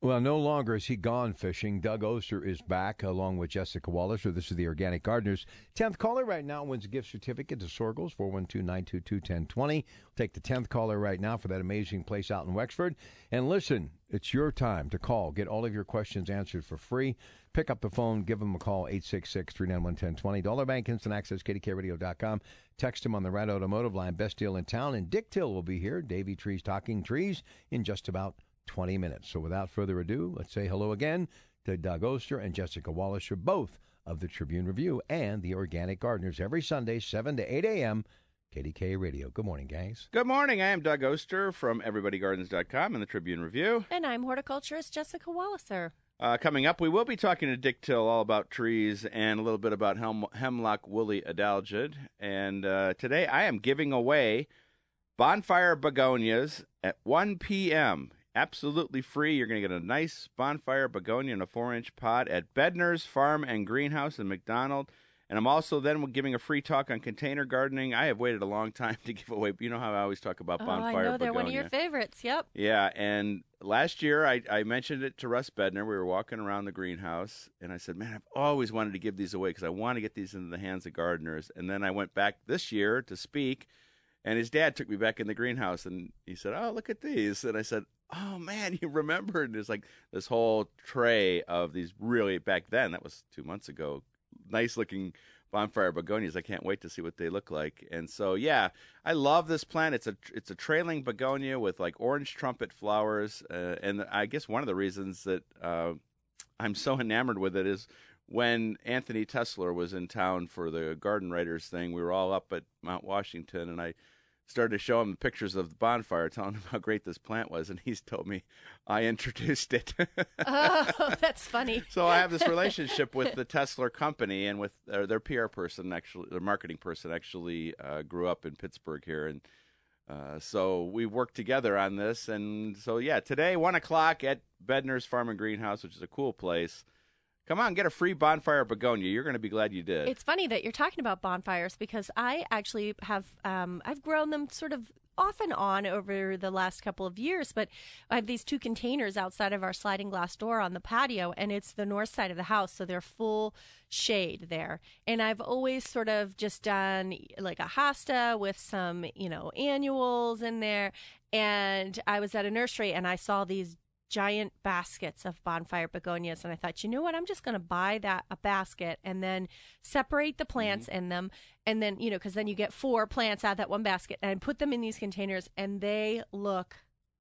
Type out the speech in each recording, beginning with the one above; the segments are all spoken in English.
Well, no longer is he gone fishing. Doug Oster is back along with Jessica Walliser. So this is the Organic Gardeners. 10th caller right now wins a gift certificate to Soergel's, 412-922-1020. Take the 10th caller right now for that amazing place out in Wexford. And listen, it's your time to call. Get all of your questions answered for free. Pick up the phone, give them a call, 866-391-1020. Dollar Bank Instant Access, KDKARadio.com. Text him on the Red Automotive line, best deal in town. And Dick Till will be here, Davey Trees Talking Trees, in just about 20 minutes. So without further ado, let's say hello again to Doug Oster and Jessica Walliser, for both of the Tribune Review and the Organic Gardeners every Sunday, 7 to 8 a.m. KDKA Radio. Good morning, gangs. Good morning. I am Doug Oster from EverybodyGardens.com and the Tribune Review. And I'm horticulturist Jessica Walliser. Uh, coming up, we will be talking to Dick Till all about trees and a little bit about hem- hemlock woolly adelgid. And uh, today I am giving away bonfire begonias at 1 p.m. Absolutely free. You're going to get a nice bonfire begonia in a four inch pot at Bedner's Farm and Greenhouse in McDonald. And I'm also then giving a free talk on container gardening. I have waited a long time to give away. You know how I always talk about bonfire. Oh, I know they're begonia. one of your favorites. Yep. Yeah, and last year I, I mentioned it to Russ Bedner. We were walking around the greenhouse, and I said, "Man, I've always wanted to give these away because I want to get these into the hands of gardeners." And then I went back this year to speak, and his dad took me back in the greenhouse, and he said, "Oh, look at these," and I said. Oh man, you remembered? There's like this whole tray of these really back then. That was two months ago. Nice looking bonfire begonias. I can't wait to see what they look like. And so, yeah, I love this plant. It's a it's a trailing begonia with like orange trumpet flowers. Uh, and I guess one of the reasons that uh, I'm so enamored with it is when Anthony Tesselaar was in town for the Garden Writers thing. We were all up at Mount Washington, and I started to show him the pictures of the bonfire, telling him how great this plant was, and he's told me I introduced it. Oh, that's funny. So I have this relationship with the Tesselaar company and with uh, their PR person, actually, their marketing person, actually uh, grew up in Pittsburgh here, and uh, so we worked together on this. And so yeah, today one o'clock at Bedner's Farm and Greenhouse, which is a cool place. Come on, get a free bonfire begonia. You're going to be glad you did. It's funny that you're talking about bonfires because I actually have um, I've grown them sort of off and on over the last couple of years, but I have these two containers outside of our sliding glass door on the patio, and it's the north side of the house, so they're full shade there. And I've always sort of just done like a hosta with some, you know, annuals in there. And I was at a nursery and I saw these giant baskets of bonfire begonias and I thought, you know what, I'm just going to buy that a basket and then separate the plants Mm-hmm. in them and then, you know, cuz then you get four plants out of that one basket and put them in these containers and they look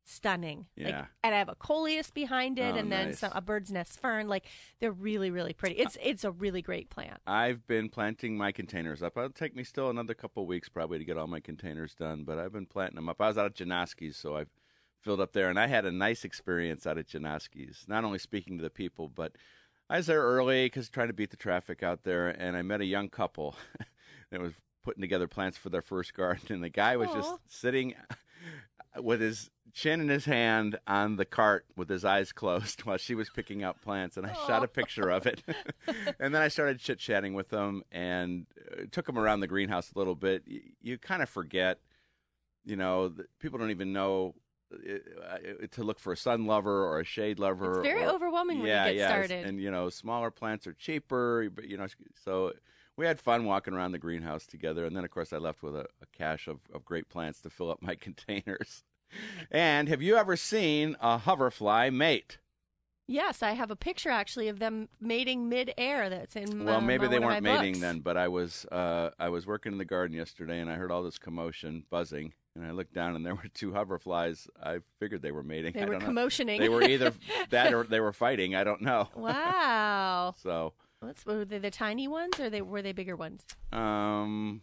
stunning. Like, Yeah. and I have a coleus behind it Oh, and then nice. some, a bird's nest fern. Like they're really really pretty. It's it's a really great plant. I've been planting my containers up. It'll take me still another couple of weeks probably to get all my containers done, but I've been planting them up. I was out at Janoski's, so I've filled up there, and I had a nice experience out at Janoski's. Not only speaking to the people, but I was there early because trying to beat the traffic out there, and I met a young couple that was putting together plants for their first garden, and the guy was Aw. just sitting with his chin in his hand on the cart with his eyes closed while she was picking out plants and I shot a picture of it. and then I started chit chatting with them and uh, took them around the greenhouse a little bit. You, you kind of forget, you know, that people don't even know to look for a sun lover or a shade lover. It's very or- overwhelming when you yeah, get yeah. started. And you know, smaller plants are cheaper, but you know, so we had fun walking around the greenhouse together. And then, of course, I left with a, a cache of, of great plants to fill up my containers. And have you ever seen a hoverfly mate? Yes, I have a picture actually of them mating mid-air. That's in Well, uh, maybe they weren't mating books. then, but I was uh, I was working in the garden yesterday, and I heard all this commotion, buzzing, and I looked down, and there were two hoverflies. I figured they were mating. They I were don't know. commotioning. They were either that or they were fighting. I don't know. wow. So, That's were they the tiny ones or they were they bigger ones? um,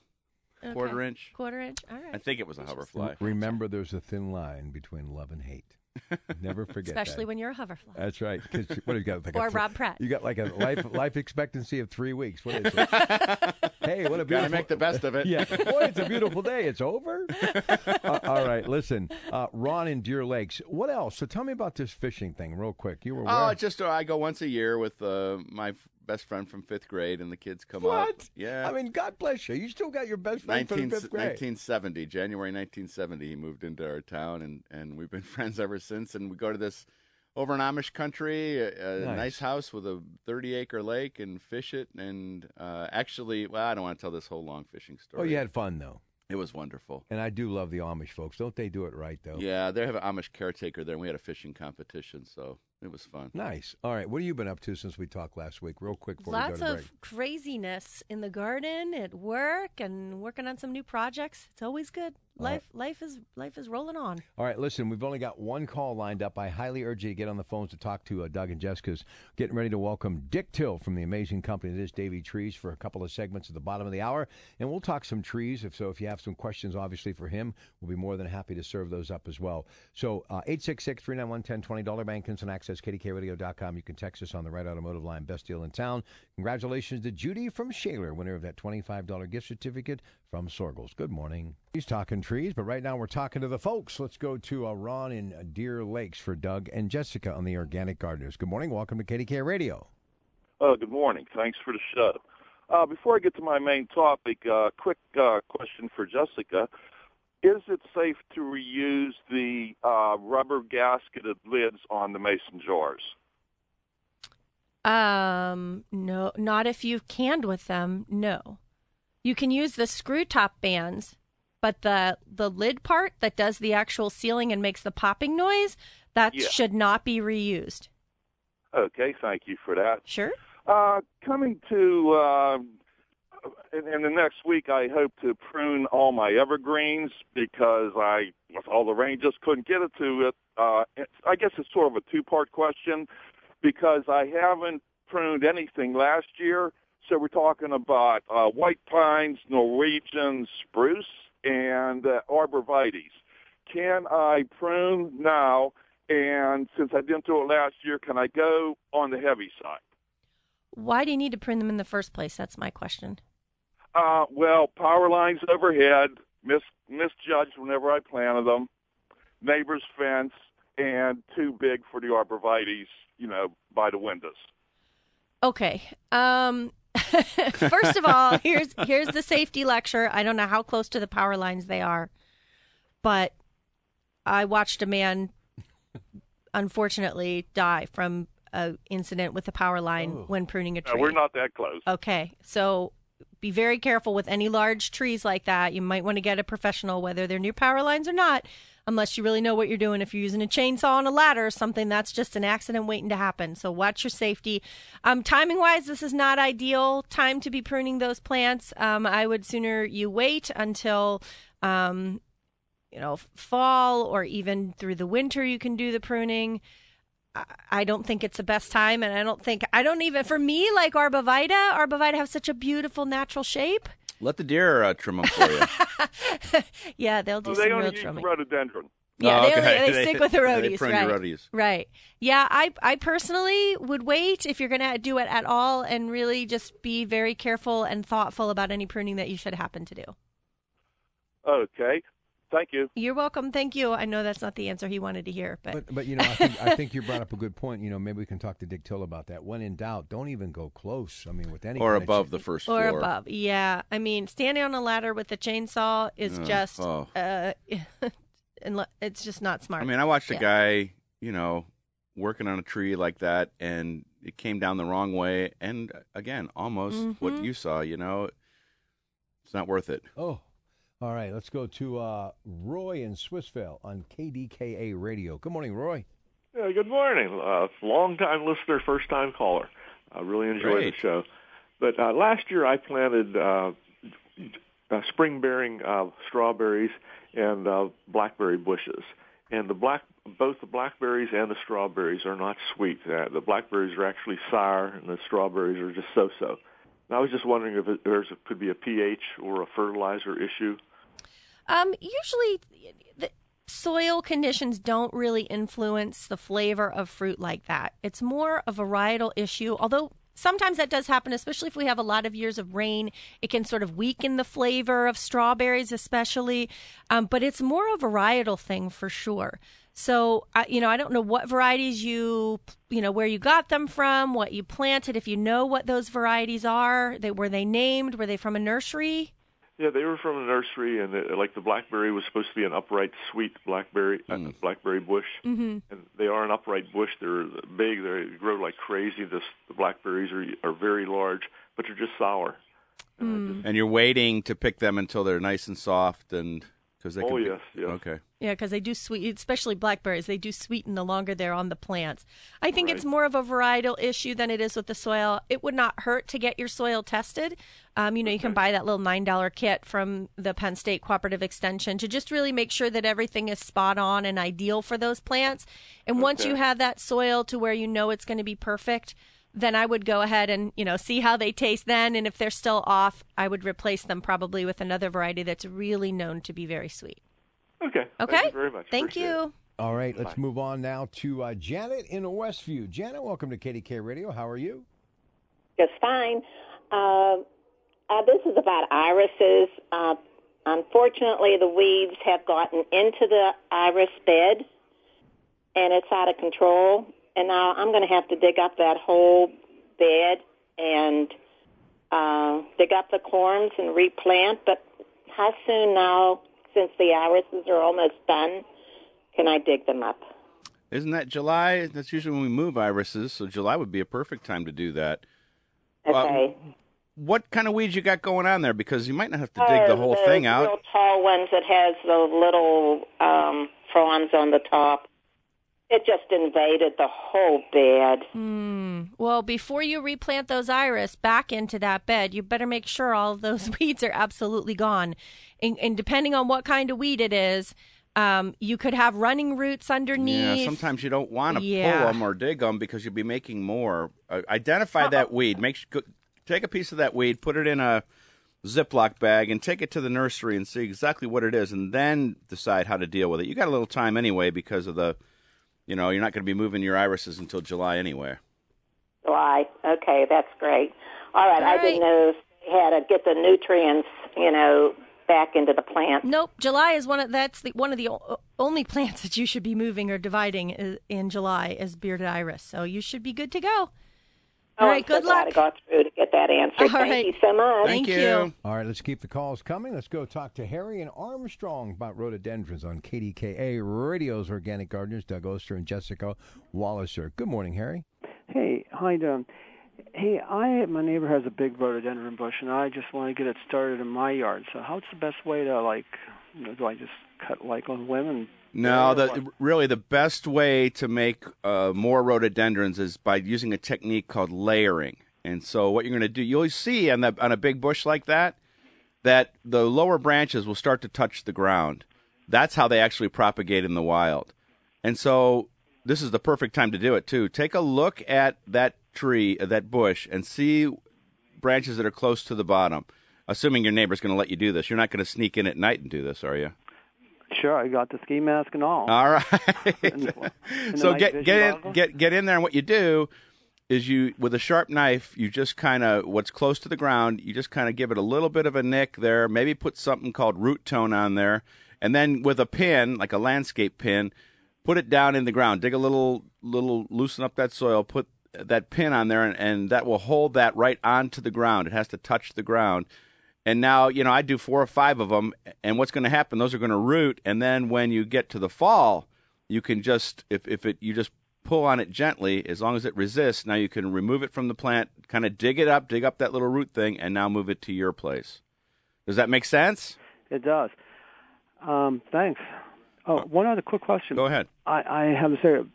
Okay. quarter inch. Quarter inch. All right. I think it was a hoverfly. Remember, there's a thin line between love and hate. Never forget especially that. when you're a hoverfly. That's right. 'Cause what do you got? Like a Or thr- Rob Pratt. You got like a life life expectancy of three weeks. What is it? hey, what a beautiful. Gotta make the best of it. Yeah, boy, it's a beautiful day. It's over. Uh, all right, listen, uh, Ron in Deer Lakes. What else? So tell me about this fishing thing, real quick. You were Oh, where? it's just uh, I go once a year with uh, my f- best friend from fifth grade, and the kids come up. what? Yeah. I mean, God bless you. You still got your best friend 19, from fifth grade. 1970, January 1970, he moved into our town, and, and we've been friends ever since. And we go to this over in Amish country, a, a Nice. nice. house with a 30 acre lake, and fish it. And uh, actually, well, I don't want to tell this whole long fishing story. Oh, you had fun though, It was wonderful. and I do love the Amish folks. Don't they do it right though? Yeah, they have an Amish caretaker there, and we had a fishing competition, so it was fun. Nice. All right, what have you been up to since we talked last week? Real quick before Lots we go to of break. craziness in the garden, at work, and working on some new projects. It's always good. Life, life is life is rolling on. All right, listen, we've only got one call lined up. I highly urge you to get on the phones to talk to uh, Doug and Jessica's getting ready to welcome Dick Till from the amazing company that is Davey Trees for a couple of segments at the bottom of the hour. And we'll talk some trees. If so, if you have some questions, obviously, for him, we'll be more than happy to serve those up as well. So, uh, 866 391 1020, Dollar Bank Instant Access, KDKARadio.com. You can text us on the right automotive line, best deal in town. Congratulations to Judy from Shaler, winner of that $25 gift certificate from Soergel's. Good morning. He's talking trees, but right now we're talking to the folks. Let's go to uh, Ron in uh, Deer Lakes for Doug and Jessica on the Organic Gardeners. Good morning. Welcome to KDKA Radio. Oh, good morning. Thanks for the show. Uh, before I get to my main topic, uh, quick uh, question for Jessica. Is it safe to reuse the uh, rubber gasketed lids on the mason jars? Um, no, not if you've canned with them. No, you can use the screw top bands, but the the lid part that does the actual sealing and makes the popping noise that Yeah. should not be reused. Okay, thank you for that. Sure. Uh, coming to uh, in, in the next week, I hope to prune all my evergreens because I, with all the rain, just couldn't get it to it. Uh, it's, I guess it's sort of a two-part question because I haven't pruned anything last year. So we're talking about uh, white pines, Norwegian spruce, and uh, arborvitaes. Can I prune now? And since I didn't do it last year, can I go on the heavy side? Why do you need to prune them in the first place? That's my question. Uh, well, power lines overhead, mis- misjudged whenever I planted them, neighbor's fence, and too big for the arborvitaes, you know, by the windows. Okay. Um first of all, here's here's the safety lecture. I don't know how close to the power lines they are, but I watched a man unfortunately die from a incident with the power line when pruning a Uh, tree. we're not that close. Okay. So be very careful with any large trees like that. You might want to get a professional, whether they're near power lines or not, unless you really know what you're doing. If you're using a chainsaw and a ladder or something, that's just an accident waiting to happen. So watch your safety. Um, timing wise, this is not ideal time to be pruning those plants. Um, I would sooner you wait until. Um, you know, fall or even through the winter, you can do the pruning. I- I don't think it's the best time, and I don't think I don't even for me like arbovita. Arbovita have such a beautiful natural shape. Let the deer uh, trim them for you. Yeah, they'll do So some they real only use trimming. rhododendron. Yeah, Oh, they, okay. only, they stick with the roadies, prune right? your roadies. Right. Yeah, I I personally would wait if you're going to do it at all, and really just be very careful and thoughtful about any pruning that you should happen to do. Okay. Thank you. You're welcome. Thank you. I know that's not the answer he wanted to hear, but, But but you know, I think I think you brought up a good point. You know, maybe we can talk to Dick Till about that. When in doubt, don't even go close. I mean, with any or above the first or floor. above. Yeah, I mean, standing on a ladder with a chainsaw is Ugh, just oh. uh, it's just not smart. I mean, I watched a Yeah. guy, you know, working on a tree like that, and it came down the wrong way. And uh, again, almost what Mhm. you saw, you know, it's not worth it. Oh, all right. Let's go to uh, Roy in Swissvale on KDKA Radio. Good morning, Roy. Yeah, good morning. Uh, long time listener, first time caller. I really enjoy the show. But uh, last year I planted uh, uh, spring bearing uh, strawberries and uh, blackberry bushes. And the black, both the blackberries and the strawberries are not sweet. Uh, the blackberries are actually sour, and the strawberries are just so-so. And I was just wondering if it, there's could be a pH or a fertilizer issue. Um, usually, the, soil conditions don't really influence the flavor of fruit like that. It's more a varietal issue, although sometimes that does happen, especially if we have a lot of years of rain. It can sort of weaken the flavor of strawberries, especially. Um, but it's more a varietal thing for sure. So, I you know, I don't know what varieties you, you know, where you got them from, what you planted. If you know what those varieties are, they were they named? Were they from a nursery? Yeah, they were from a nursery, and it, like the blackberry was supposed to be an upright, sweet blackberry, uh, blackberry bush, Mm-hmm. and they are an upright bush. They're big. They grow like crazy. This, the blackberries are are very large, but they're just sour. And you're waiting to pick them until they're nice and soft, and because they. Oh, can be- yes, yes. Okay. Yeah, because they do sweet, especially blackberries. They do sweeten the longer they're on the plants. I think it's more of a varietal issue than it is with the soil. It would not hurt to get your soil tested. Um, you know, you can buy that little nine dollar kit from the Penn State Cooperative Extension to just really make sure that everything is spot on and ideal for those plants. And once you have that soil to where you know it's going to be perfect, then I would go ahead and you know see how they taste then, and if they're still off, I would replace them probably with another variety that's really known to be very sweet. Okay. Okay. Thank you very much. Thank Appreciate you. it. All right, let's move on now to uh, Janet in Westview. Janet, welcome to KDKA Radio. How are you? just fine. Uh, uh, this is about irises. Uh, unfortunately, the weeds have gotten into the iris bed, and it's out of control. And now I'm going to have to dig up that whole bed and uh, dig up the corms and replant. But how soon now, since the irises are almost done, can I dig them up? Isn't that July? That's usually when we move irises, so July would be a perfect time to do that. Okay. What kind of weeds you got going on there? Because you might not have to dig the Uh, whole thing out. Real tall ones that has the little um, fronds on the top. It just invaded the whole bed. Hmm. Well, before you replant those iris back into that bed, you better make sure all of those weeds are absolutely gone. And, and depending on what kind of weed it is, um, you could have running roots underneath. Yeah, sometimes you don't want to Yeah. pull them or dig them because you'll be making more. Uh, identify that weed. Make sure, go, take a piece of that weed, put it in a Ziploc bag, and take it to the nursery and see exactly what it is, and then decide how to deal with it. You got a little time anyway because of the, you know, you're not going to be moving your irises until July anyway. July. Okay, that's great. All right, All I right. didn't know if they had to get the nutrients, you know, back into the plant. Nope. July is one of that's the one of the only plants that you should be moving or dividing uh, in July is bearded iris. So you should be good to go. All Oh, right. I'm so Good glad luck. I got through to get that answer. All Thank right. you so much. Thank Thank you. you. All right, let's keep the calls coming. Let's go talk to Harry and Armstrong about rhododendrons on KDKA Radio's Organic Gardeners. Doug Oster and Jessica Walliser. Good morning, Harry. Hey, hi, you doing? Hey, I my neighbor has a big rhododendron bush, and I just want to get it started in my yard. So, how's the best way to like? You know, do I just cut like on limb and? No, the, really the best way to make uh, more rhododendrons is by using a technique called layering. And so what you're going to do, you'll see on the on a big bush like that, that the lower branches will start to touch the ground. That's how they actually propagate in the wild. And so this is the perfect time to do it too. Take a look at that tree, uh, that bush, and see branches that are close to the bottom. Assuming your neighbor's going to let you do this, you're not going to sneak in at night and do this, are you? Sure, I got the ski mask and all. All right. And the- and so get get in goggles? get get in there, and what you do is you with a sharp knife, you just kind of what's close to the ground, you just kind of give it a little bit of a nick there. Maybe put something called Rootone on there, and then with a pin, like a landscape pin, put it down in the ground. Dig a little little loosen up that soil. Put that pin on there, and, and that will hold that right onto the ground. It has to touch the ground. And now, you know, I do four or five of them, and what's going to happen? Those are going to root, and then when you get to the fall, you can just if if it you just pull on it gently, as long as it resists. Now you can remove it from the plant, kind of dig it up, dig up that little root thing, and now move it to your place. Does that make sense? It does. Um, thanks. Oh, one other quick question. Go ahead. I, I have this area.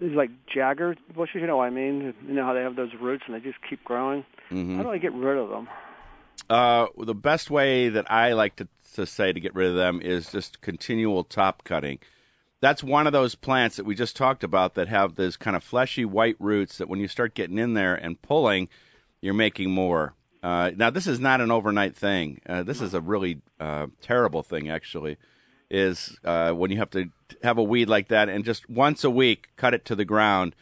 These like jagger bushes, you know what I mean? You know how they have those roots and they just keep growing. Mm-hmm. How do I get rid of them? Uh, the best way that I like to, to say to get rid of them is just continual top cutting. That's one of those plants that we just talked about that have those kind of fleshy white roots that when you start getting in there and pulling, you're making more. Uh, now, this is not an overnight thing. Uh, this is a really uh, terrible thing, actually. is uh, when you have to have a weed like that and just once a week cut it to the ground.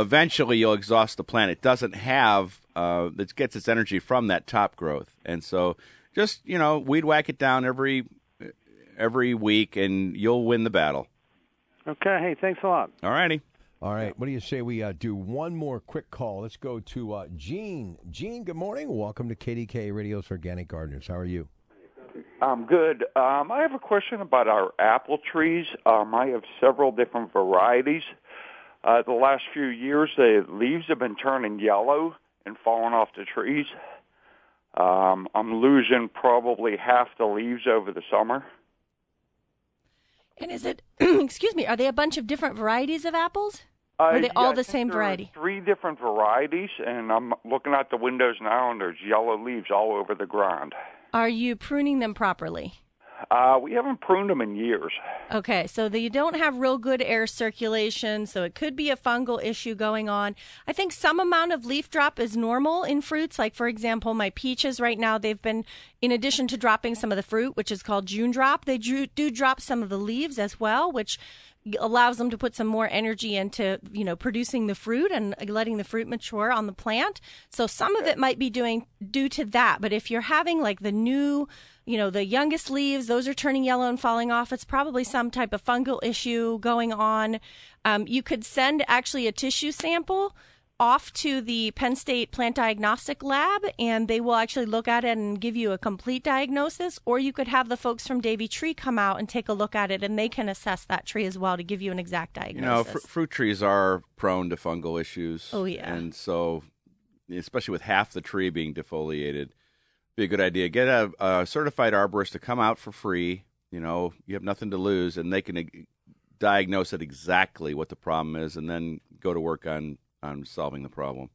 Eventually, you'll exhaust the plant. It doesn't have uh, it gets its energy from that top growth, and so just you know weed whack it down every every week, and you'll win the battle. Okay. Hey, thanks a lot. All righty. All right. What do you say we uh, do one more quick call? Let's go to uh, Gene. Gene, good morning. Welcome to KDKA Radio's Organic Gardeners. How are you? I'm good. Um, I have a question about our apple trees. Um, I have several different varieties. Uh, the last few years, the leaves have been turning yellow and falling off the trees. Um, I'm losing probably half the leaves over the summer. And is it, excuse me, are they a bunch of different varieties of apples? Uh, Or are they yeah, all the same there are variety? Three different varieties, and I'm looking out the windows now, and there's yellow leaves all over the ground. Are you pruning them properly? Uh, we haven't pruned them in years. Okay, so that you don't have real good air circulation, so it could be a fungal issue going on. I think some amount of leaf drop is normal in fruits. Like, for example, my peaches right now, they've been, in addition to dropping some of the fruit, which is called June drop, they do drop some of the leaves as well, which allows them to put some more energy into you know producing the fruit and letting the fruit mature on the plant. So some of it might be doing due to that. But if you're having like the new you know the youngest leaves those are turning yellow and falling off. It's probably some type of fungal issue going on. Um, you could send actually a tissue sample off to the Penn State Plant Diagnostic Lab, and they will actually look at it and give you a complete diagnosis. Or you could have the folks from Davey Tree come out and take a look at it, and they can assess that tree as well to give you an exact diagnosis. You know, fr- fruit trees are prone to fungal issues. Oh, yeah. and so especially with half the tree being defoliated, be a good idea. Get a, a certified arborist to come out for free. You know, you have nothing to lose, and they can diagnose it exactly what the problem is, and then go to work on on solving the problem.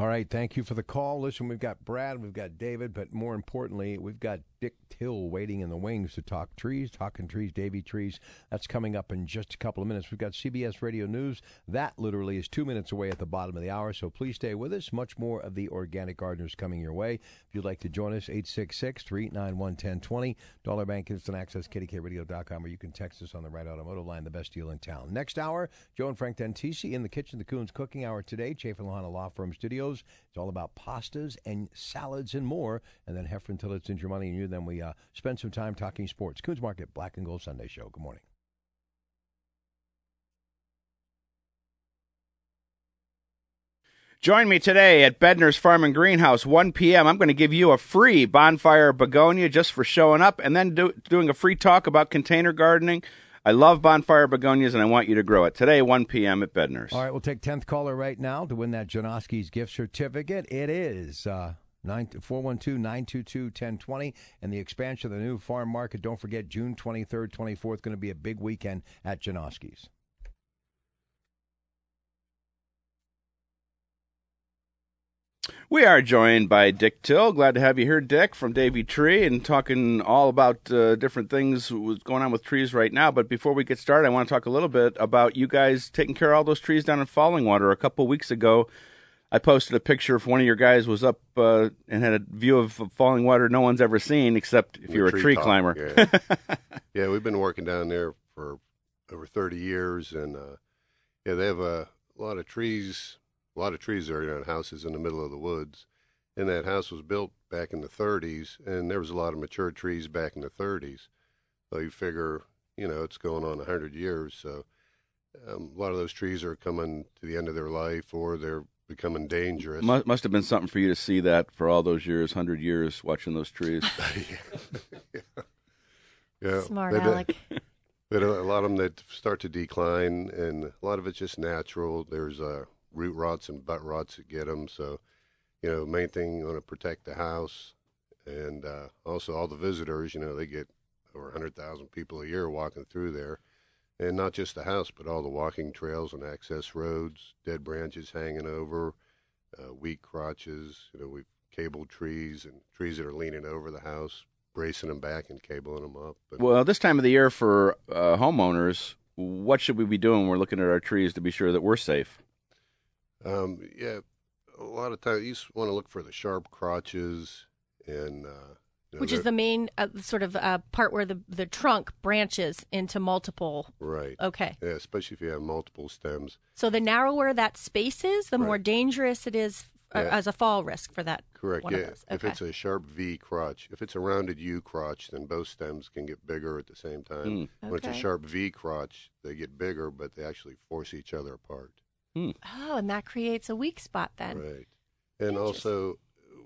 All right, thank you for the call. Listen, we've got Brad, we've got David, but more importantly, we've got Dick Till waiting in the wings to talk trees, talking trees, Davey trees. That's coming up in just a couple of minutes. We've got CBS Radio News. That literally is two minutes away at the bottom of the hour, so please stay with us. Much more of the Organic Gardeners coming your way. If you'd like to join us, 866 391 1020. Dollar Bank Instant Access, KDKARadio.com, or you can text us on the right automotive line, the best deal in town. Next hour, Joe and Frank Dentisi in the kitchen, the Kuhn's Cooking Hour today, Chaffin Luhana Law Firm Studios. It's all about pastas and salads and more. And then Heffren-Tillotson your money and you. Then we uh, spend some time talking sports. Kuhn's Market Black and Gold Sunday Show. Good morning. Join me today at Bedner's Farm and Greenhouse, 1 p.m. I'm going to give you a free bonfire begonia just for showing up and then do, doing a free talk about container gardening. I love bonfire begonias and I want you to grow it. Today, 1 p.m. at Bedner's. All right, we'll take 10th caller right now to win that Janoski's gift certificate. It is. Uh, 412-922-1020 and the expansion of the new farm market. Don't forget June 23rd, 24th going to be a big weekend at Janoski's. We are joined by Dick Till. Glad to have you here, Dick, from Davy Tree, and talking all about uh, different things going on with trees right now. But before we get started, I want to talk a little bit about you guys taking care of all those trees down in Fallingwater. A couple of weeks ago, I posted a picture of one of your guys was up uh, and had a view of Fallingwater no one's ever seen, except if you're a tree top, climber. Yeah. yeah, we've been working down there for over 30 years, and uh, yeah, they have a lot of trees. A lot of trees there on houses in the middle of the woods, and that house was built back in the 30s, and there was a lot of mature trees back in the 30s. So you figure, you know, it's going on 100 years, so um, a lot of those trees are coming to the end of their life, or they're becoming dangerous. Must, must have been something for you to see that for all those years, hundred years, watching those trees. Yeah, Smart but, uh, Alec. But a, a lot of them that start to decline, and a lot of it's just natural. There's uh, root rots and butt rots that get them. So, you know, main thing you want to protect the house, and uh, also all the visitors. You know, they get over hundred thousand people a year walking through there, and not just the house, but all the walking trails and access roads, dead branches hanging over, uh, weak crotches. You know, we've cabled trees and trees that are leaning over the house, bracing them back and cabling them up. But well, this time of the year for uh, homeowners, what should we be doing? when We're looking at our trees to be sure that we're safe. Um, yeah, a lot of times you just want to look for the sharp crotches and uh, You know, Which is the main uh, sort of uh, part where the the trunk branches into multiple. right. Okay. Yeah, especially if you have multiple stems. So the narrower that space is, the more dangerous it is uh, Yeah. as a fall risk for that. Correct. One yeah. of those. If it's a sharp V crotch, if it's a rounded U crotch, then both stems can get bigger at the same time. When it's a sharp V crotch, they get bigger, but they actually force each other apart. Hmm. Oh, and that creates a weak spot then. Right. And also,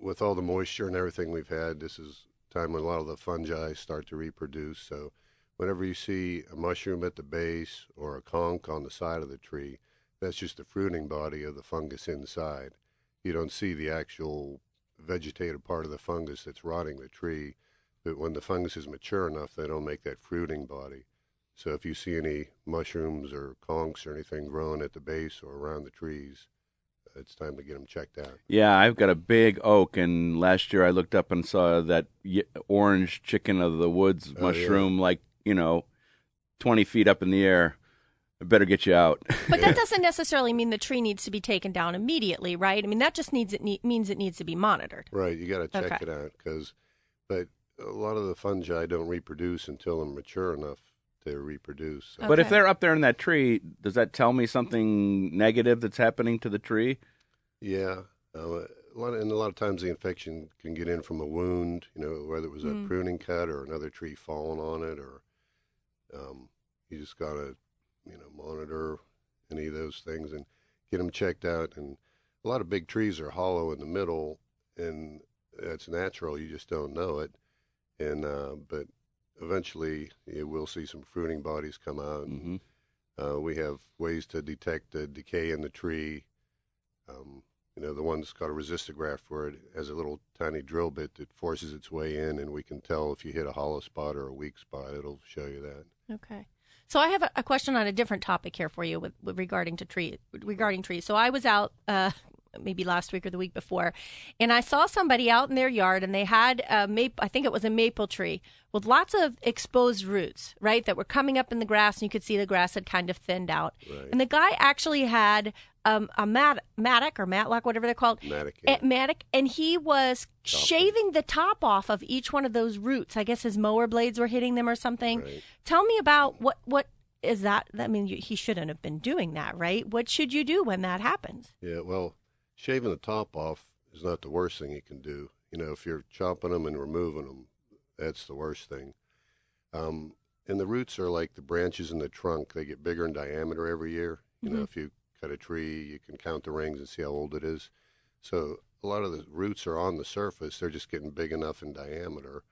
with all the moisture and everything we've had, this is time when a lot of the fungi start to reproduce. So, whenever you see a mushroom at the base or a conch on the side of the tree, that's just the fruiting body of the fungus inside. You don't see the actual vegetative part of the fungus that's rotting the tree. But when the fungus is mature enough, they don't make that fruiting body. So if you see any mushrooms or conchs or anything growing at the base or around the trees, it's time to get them checked out. Yeah, I've got a big oak, and last year I looked up and saw that orange chicken of the woods Oh, yeah. mushroom, like you know, twenty feet up in the air. I better get you out. But that doesn't necessarily mean the tree needs to be taken down immediately, right? I mean, that just needs it ne- means it needs to be monitored. Right, you got to check Okay. it out because, but a lot of the fungi don't reproduce until they're mature enough to reproduce. So- But if they're up there in that tree, does that tell me something negative that's happening to the tree? Yeah, uh, a lot, of, and a lot of times the infection can get in from a wound. You know, whether it was Mm. a pruning cut or another tree falling on it, or um, you just gotta, you know, monitor any of those things and get them checked out. And a lot of big trees are hollow in the middle, and that's natural. You just don't know it. And uh, but eventually, you will see some fruiting bodies come out. And, uh, we have ways to detect the decay in the tree. Um, you know, the one that's got a resistograph where it has a little tiny drill bit that forces its way in, and we can tell if you hit a hollow spot or a weak spot. It'll show you that. Okay. So I have a, a question on a different topic here for you with, with regarding to tree regarding trees. So I was out uh, maybe last week or the week before, and I saw somebody out in their yard, and they had a maple. I think it was a maple tree with lots of exposed roots, right, that were coming up in the grass, and you could see the grass had kind of thinned out. And the guy actually had um, a mat- mattock or matlock, whatever they're called, Mattock, eh, mattock, and he was shaving the top off of each one of those roots. I guess his mower blades were hitting them or something. Tell me about what what is that? I mean, he shouldn't have been doing that, right? What should you do when that happens? Yeah, well, shaving the top off is not the worst thing you can do. You know, if you're chopping them and removing them, that's the worst thing. Um, and the roots are like the branches in the trunk; they get bigger in diameter every year. You know, Mhm. if you cut a tree, you can count the rings and see how old it is. So a lot of the roots are on the surface; they're just getting big enough in diameter.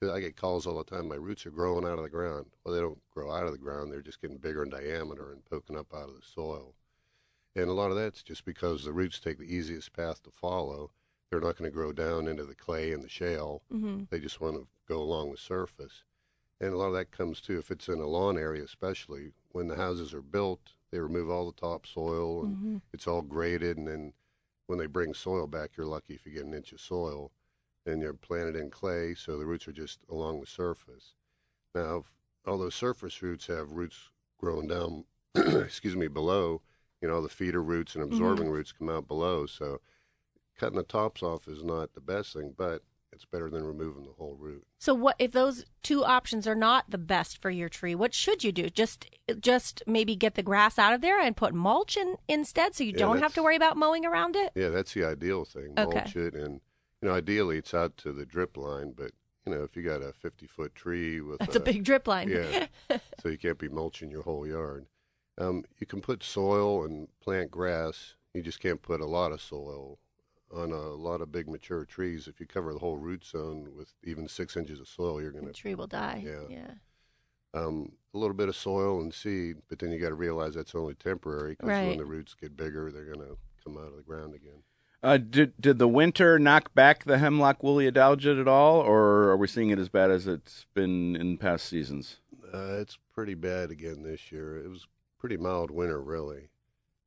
I get calls all the time. My roots are growing out of the ground. Well, they don't grow out of the ground; they're just getting bigger in diameter and poking up out of the soil. And a lot of that's just because the roots take the easiest path to follow. They're not going to grow down into the clay and the shale. Mhm. They just want to go along the surface. And a lot of that comes too, if it's in a lawn area, especially when the houses are built, they remove all the topsoil and Mhm. it's all graded. And then when they bring soil back, you're lucky if you get an inch of soil. And you're planted in clay, so the roots are just along the surface. Now, all surface roots have roots growing down, excuse me, below. You know, the feeder roots and mm-hmm. absorbing roots come out below. So cutting the tops off is not the best thing, but it's better than removing the whole root. So what if those two options are not the best for your tree? What should you do? Just just maybe get the grass out of there and put mulch in instead, so you Yeah, don't have to worry about mowing around it. Yeah, that's the ideal thing. Okay. Mulch it, and you know, ideally it's out to the drip line. But you know, if you got a fifty-foot tree with That's a big drip line. yeah, so you can't be mulching your whole yard. Um, you can put soil and plant grass. You just can't put a lot of soil on a lot of big mature trees. If you cover the whole root zone with even six inches of soil, you're going The to tree will die. Yeah. Yeah. um, a little bit of soil and seed, but then you got to realize that's only temporary because Right. when the roots get bigger, they're going to come out of the ground again. Uh, did did the winter knock back the hemlock woolly adelgid at all, or are we seeing it as bad as it's been in past seasons? Uh, it's pretty bad again this year. It was pretty mild winter, really,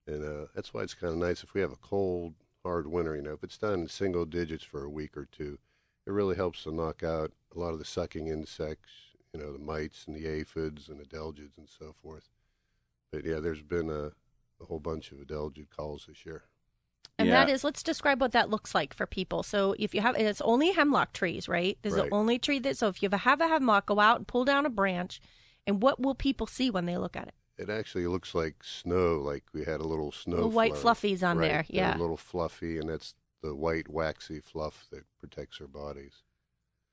and uh, that's why it's kind of nice if we have a cold, hard winter. You know, if it's done in single digits for a week or two, it really helps to knock out a lot of the sucking insects. You know, the mites and the aphids and adelgids and so forth. But yeah, there's been a, a whole bunch of adelgid calls this year. And Yeah. that is, let's describe what that looks like for people. So if you have, it's only hemlock trees, right? This is Right. the only tree that, so if you have a hemlock, go out and pull down a branch. And what will people see when they look at it? It actually looks like snow, like we had a little snow. Little white flurry. fluffies on Right, there, they're yeah. a little fluffy, and that's the white waxy fluff that protects our bodies.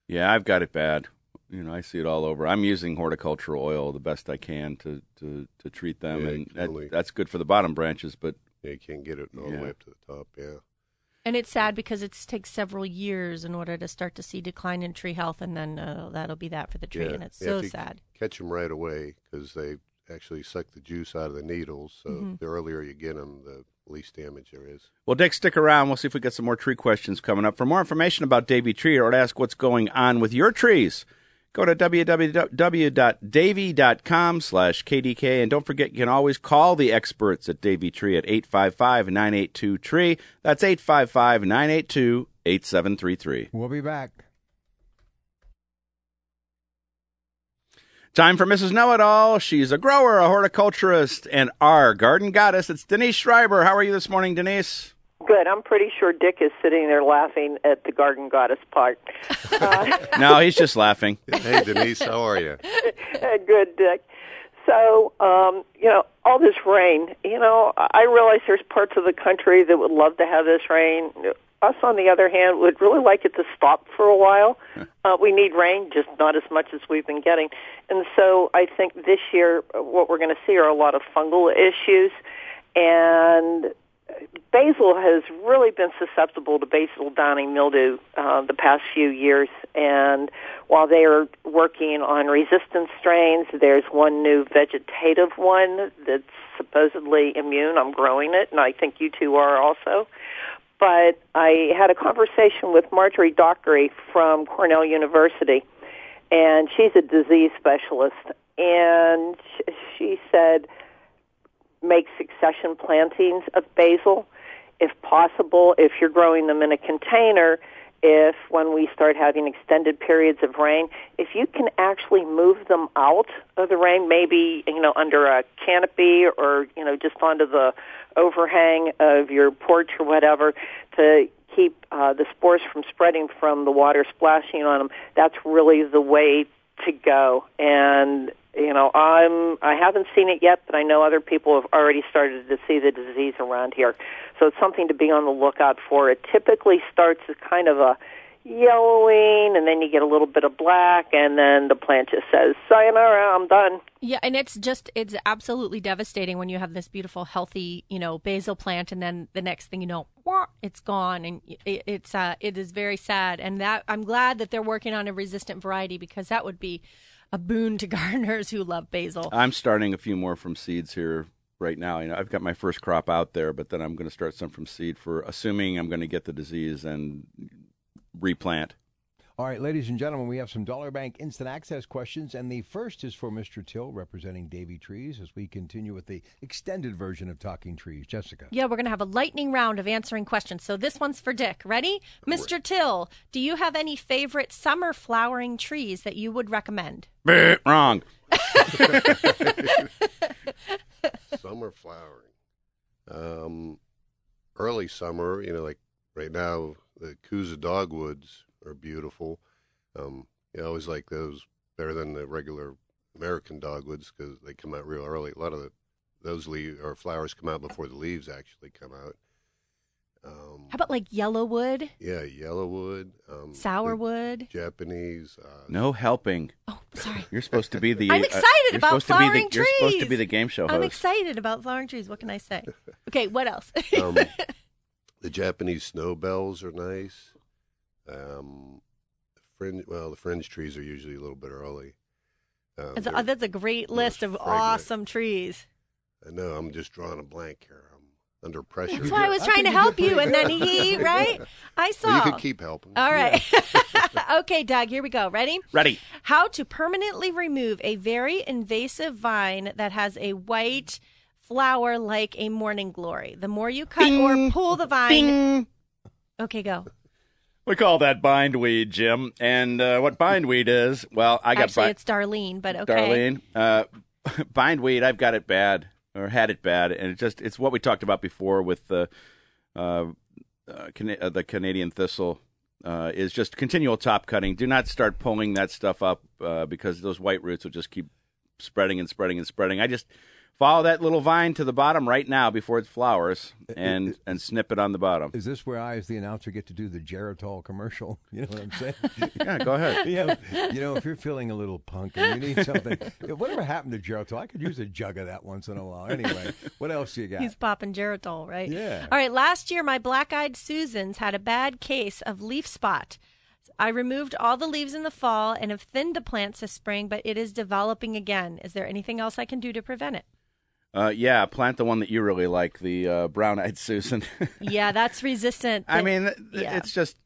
Yeah, I've got it bad. You know, I see it all over. I'm using horticultural oil the best I can to to, to treat them, Yeah, and that, only- that's good for the bottom branches. But Yeah, you can't get it all Yeah. the way up to the top. Yeah. And it's sad because it takes several years in order to start to see decline in tree health, and then uh, that'll be that for the tree, yeah. and it's Yeah, so if you sad. Catch them right away because they actually suck the juice out of the needles. So Mhm. the earlier you get them, the least damage there is. well, Dick, stick around. We'll see if we get some more tree questions coming up. For more information about Davey Tree or to ask what's going on with your trees, go to www.davey.com slash KDK. And don't forget, you can always call the experts at Davey Tree at 855-982-TREE. That's 855-982-8733. We'll be back. Time for Mrs. Know It All. She's a grower, a horticulturist, and our garden goddess. It's Denise Schreiber. How are you this morning, Denise? Good. I'm pretty sure Dick is sitting there laughing at the garden goddess part. Uh, No, he's just laughing. Hey, Denise, how are you? good, Dick. So, um, you know, all this rain, you know, I realize there's parts of the country that would love to have this rain. Us, on the other hand, would really like it to stop for a while. Uh, we need rain, just not as much as we've been getting. And so I think this year uh, what we're going to see are a lot of fungal issues. And basil has really been susceptible to basil downy mildew uh, the past few years. And while they are working on resistant strains, there's one new vegetative one that's supposedly immune. I'm growing it, and I think you two are also. But I had a conversation with Marjorie Dockery from Cornell University, and she's a disease specialist. And she said, make succession plantings of basil if possible if you're growing them in a container if when we start having extended periods of rain if you can actually move them out of the rain maybe you know under a canopy or you know just onto the overhang of your porch or whatever to keep uh, the spores from spreading from the water splashing on them that's really the way to go. And you know i'm i haven't seen it yet but i know other people have already started to see the disease around here. So it's something to be on the lookout for. It typically starts as kind of a yellowing and then you get a little bit of black and then the plant just says sayonara i'm done Yeah, and it's just it's absolutely devastating when you have this beautiful, healthy, you know, basil plant, and then the next thing you know, wah, it's gone, and it, it's uh, it is very sad. And that I'm glad that they're working on a resistant variety because that would be a boon to gardeners who love basil. I'm starting a few more from seeds here right now. You know, I've got my first crop out there, but then I'm going to start some from seed for assuming I'm going to get the disease and replant. All right, ladies and gentlemen, we have some Dollar Bank instant access questions, and the first is for Mr. Till, representing Davey Trees, as we continue with the extended version of Talking Trees. Jessica. Yeah, we're going to have a lightning round of answering questions. So this one's for Dick. Ready? Mr. Till, do you have any favorite summer flowering trees that you would recommend? Bleh, Wrong. summer flowering. Um, early summer, you know, like right now, the Kousa dogwoods are beautiful. Um, you know, I always like those better than the regular American dogwoods because they come out real early. A lot of the, those leaves or flowers come out before the leaves actually come out. Um, How about like yellowwood, yeah, yellowwood, um, sourwood? Japanese. Uh, No helping. Oh, sorry. You're supposed to be the. I'm uh, excited you're about supposed to be the- flowering You're supposed to be the game show host. I'm excited about flowering trees. What can I say? Okay, what else? um, the Japanese snow bells are nice. Um, fringe, well, the fringe trees are usually a little bit early. Um, That's a, that's a great list of fragrant. awesome trees. I know I'm just drawing a blank here. I'm under pressure. That's why I was I trying to help you, and then he, right? I saw. Well, you could keep helping. All right. okay, Doug, here we go. Ready? Ready. How to permanently remove a very invasive vine that has a white flower like a morning glory. The more you cut or pull the vine. Bing. Okay, go. We call that bindweed, Jim. And uh, what bindweed is, well, I got Actually, bi- it's Darlene, but okay. Darlene. Uh, bindweed, I've got it bad or had it bad, and it just it's what we talked about before with the uh, uh, Cana- uh, the Canadian thistle uh, is just continual top cutting. Do not start pulling that stuff up uh, because those white roots will just keep spreading and spreading and spreading. I just follow that little vine to the bottom right now before it flowers and and snip it on the bottom. Is this where I, as the announcer, get to do the Geritol commercial? You know what I'm saying? Yeah, go ahead. yeah, you know, if you're feeling a little punk and you need something, whatever happened to Geritol? I could use a jug of that once in a while. Anyway, what else you got? He's popping Geritol, right? Yeah. All right. Last year, my black-eyed Susans had a bad case of leaf spot. I removed all the leaves in the fall and have thinned the plants this spring, but it is developing again. Is there anything else I can do to prevent it? Uh, yeah, plant the one that you really like, the uh, brown-eyed Susan. yeah, that's resistant. I mean, th- yeah. it's just.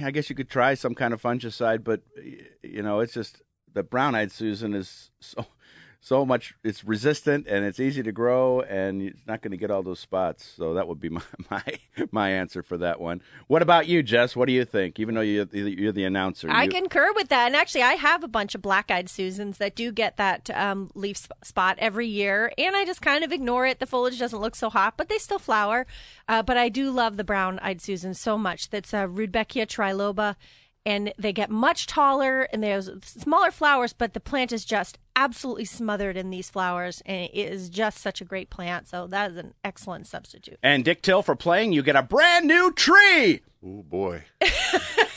I guess you could try some kind of fungicide, but you know, it's just the brown-eyed Susan is so so much. It's resistant and it's easy to grow, and it's not going to get all those spots. So that would be my my, my answer for that one. What about you, Jess? What do you think? Even though you you're the announcer, I you- concur with that. And actually, I have a bunch of black eyed Susans that do get that um, leaf sp- spot every year. And I just kind of ignore it. The foliage doesn't look so hot, but they still flower. Uh, but I do love the brown eyed Susan so much. That's uh, Rudbeckia triloba. And they get much taller and there's smaller flowers, but the plant is just absolutely smothered in these flowers. And it is just such a great plant. So that is an excellent substitute. and Dick Till for playing, you get a brand new tree. Oh boy.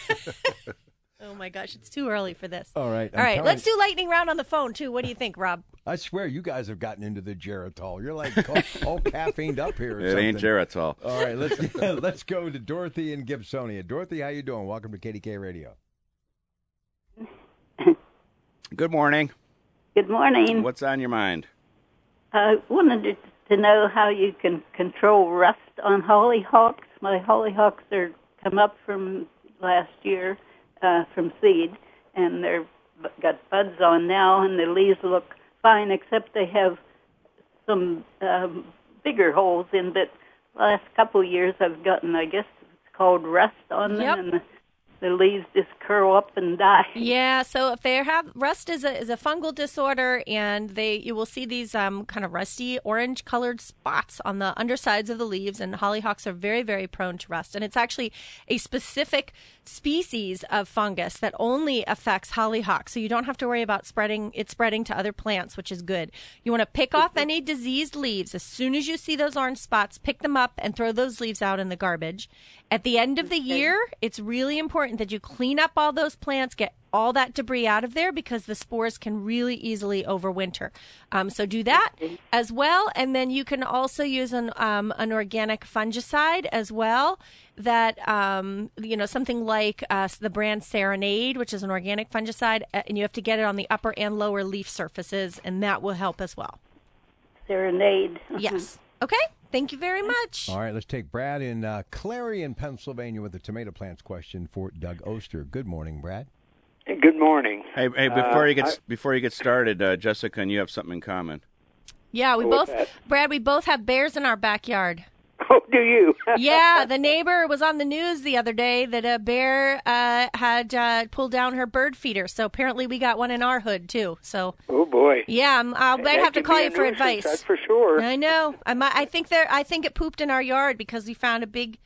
Oh my gosh, it's too early for this. All right. All I'm right, let's do lightning round on the phone too. What do you think, Rob? I swear, you guys have gotten into the Geritol. You're like all, all caffeined up here. Or It ain't. Geritol. All right, let's let's go to Dorothy and Gibsonia. Dorothy, how you doing? Welcome to KDKA Radio. Good morning. Good morning. What's on your mind? I wanted to, to know how you can control rust on hollyhocks. My hollyhocks are come up from last year uh, from seed, and they're got buds on now, and the leaves look fine, except they have some um, bigger holes in. But last couple of years, I've gotten, I guess it's called rust on them, Yep. and the, the leaves just curl up and die. Yeah, so if they have rust is a is a fungal disorder, and they you will see these um kind of rusty orange colored spots on the undersides of the leaves, and hollyhocks are very very prone to rust, and it's actually a specific species of fungus that only affects hollyhocks, so you don't have to worry about spreading it spreading to other plants, which is good. You want to pick off mm-hmm. any diseased leaves as soon as you see those orange spots, pick them up and throw those leaves out in the garbage. At the end of the year, it's really important that you clean up all those plants, get all that debris out of there because the spores can really easily overwinter. Um, so do that as well, and then you can also use an um, an organic fungicide as well. That um, you know something like uh, the brand Serenade, which is an organic fungicide, uh, and you have to get it on the upper and lower leaf surfaces, and that will help as well. Serenade. Yes. Okay. Thank you very much. All right, let's take Brad in uh, Clarion, Pennsylvania, with the tomato plants question for Doug Oster. Good morning, Brad. Good morning. Hey, hey before Uh, you get I- before you get started, uh, Jessica and you have something in common. Yeah, we What's both, that? Brad, we both have bears in our backyard. Oh, do you? yeah, the neighbor was on the news the other day that a bear uh, had uh, pulled down her bird feeder. So apparently we got one in our hood too. So Oh boy. yeah, I'm, I might have to call you for advice. That's for sure. I know. I might, I think there. I think it pooped in our yard because we found a big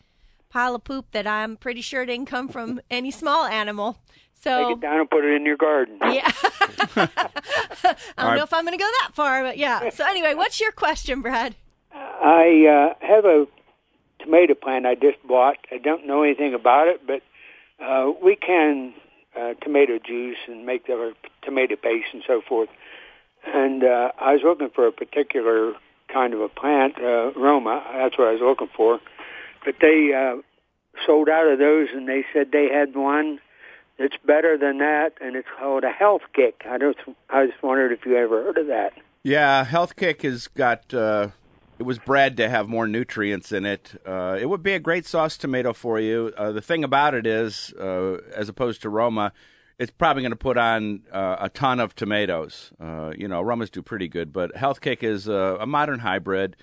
pile of poop that I'm pretty sure didn't come from any small animal. So Take it down and put it in your garden. yeah, I don't All right. know if I'm going to go that far, but yeah. So anyway, what's your question, Brad? I uh, have a tomato plant I just bought. I don't know anything about it, but uh, we can uh, tomato juice and make the tomato paste and so forth. And uh, I was looking for a particular kind of a plant, uh, Roma. That's what I was looking for. But they uh, sold out of those, and they said they had one that's better than that, and it's called a Health Kick. I don't. I just wondered if you ever heard of that. Yeah, Health Kick has got. Uh, it was bred to have more nutrients in it. Uh, it would be a great sauce tomato for you. Uh, the thing about it is, uh, as opposed to Roma, it's probably going to put on uh, a ton of tomatoes. Uh, you know, Romas do pretty good, but Health Kick is a, a modern hybrid.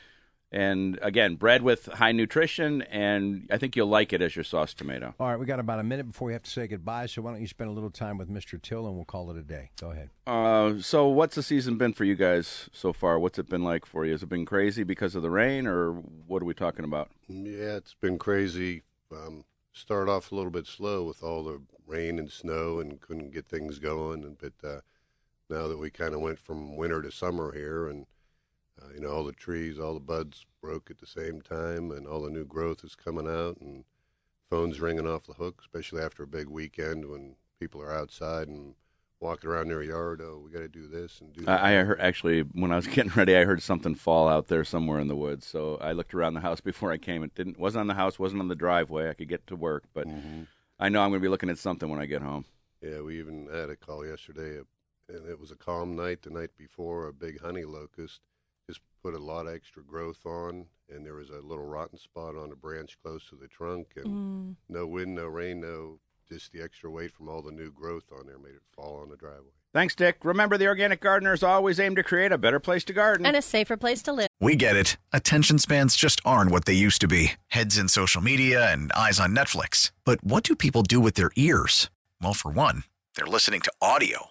And again, bred with high nutrition, and I think you'll like it as your sauce tomato. All right, we got about a minute before we have to say goodbye, so why don't you spend a little time with Mr. Till and we'll call it a day. Go ahead. Uh, so, what's the season been for you guys so far? What's it been like for you? Has it been crazy because of the rain, or what are we talking about? Yeah, it's been crazy. Um, started off a little bit slow with all the rain and snow and couldn't get things going. And but uh, now that we kind of went from winter to summer here, and uh, you know all the trees, all the buds broke at the same time, and all the new growth is coming out, and phones ringing off the hook, especially after a big weekend when people are outside and walking around their yard. Oh, we got to do this and do. that. I, I heard actually when I was getting ready, I heard something fall out there somewhere in the woods. So I looked around the house before I came. It didn't wasn't on the house, wasn't on the driveway. I could get to work, but I know I'm going to be looking at something when I get home. Yeah, we even had a call yesterday, and it was a calm night the night before. A big honey locust just put a lot of extra growth on, and there was a little rotten spot on a branch close to the trunk, and Mm. no wind, no rain, no just the extra weight from all the new growth on there made it fall on the driveway. Thanks, Dick. Remember, the organic gardeners always aim to create a better place to garden. And a safer place to live. We get it. Attention spans just aren't what they used to be heads in social media and eyes on Netflix. But what do people do with their ears? Well, for one, they're listening to audio.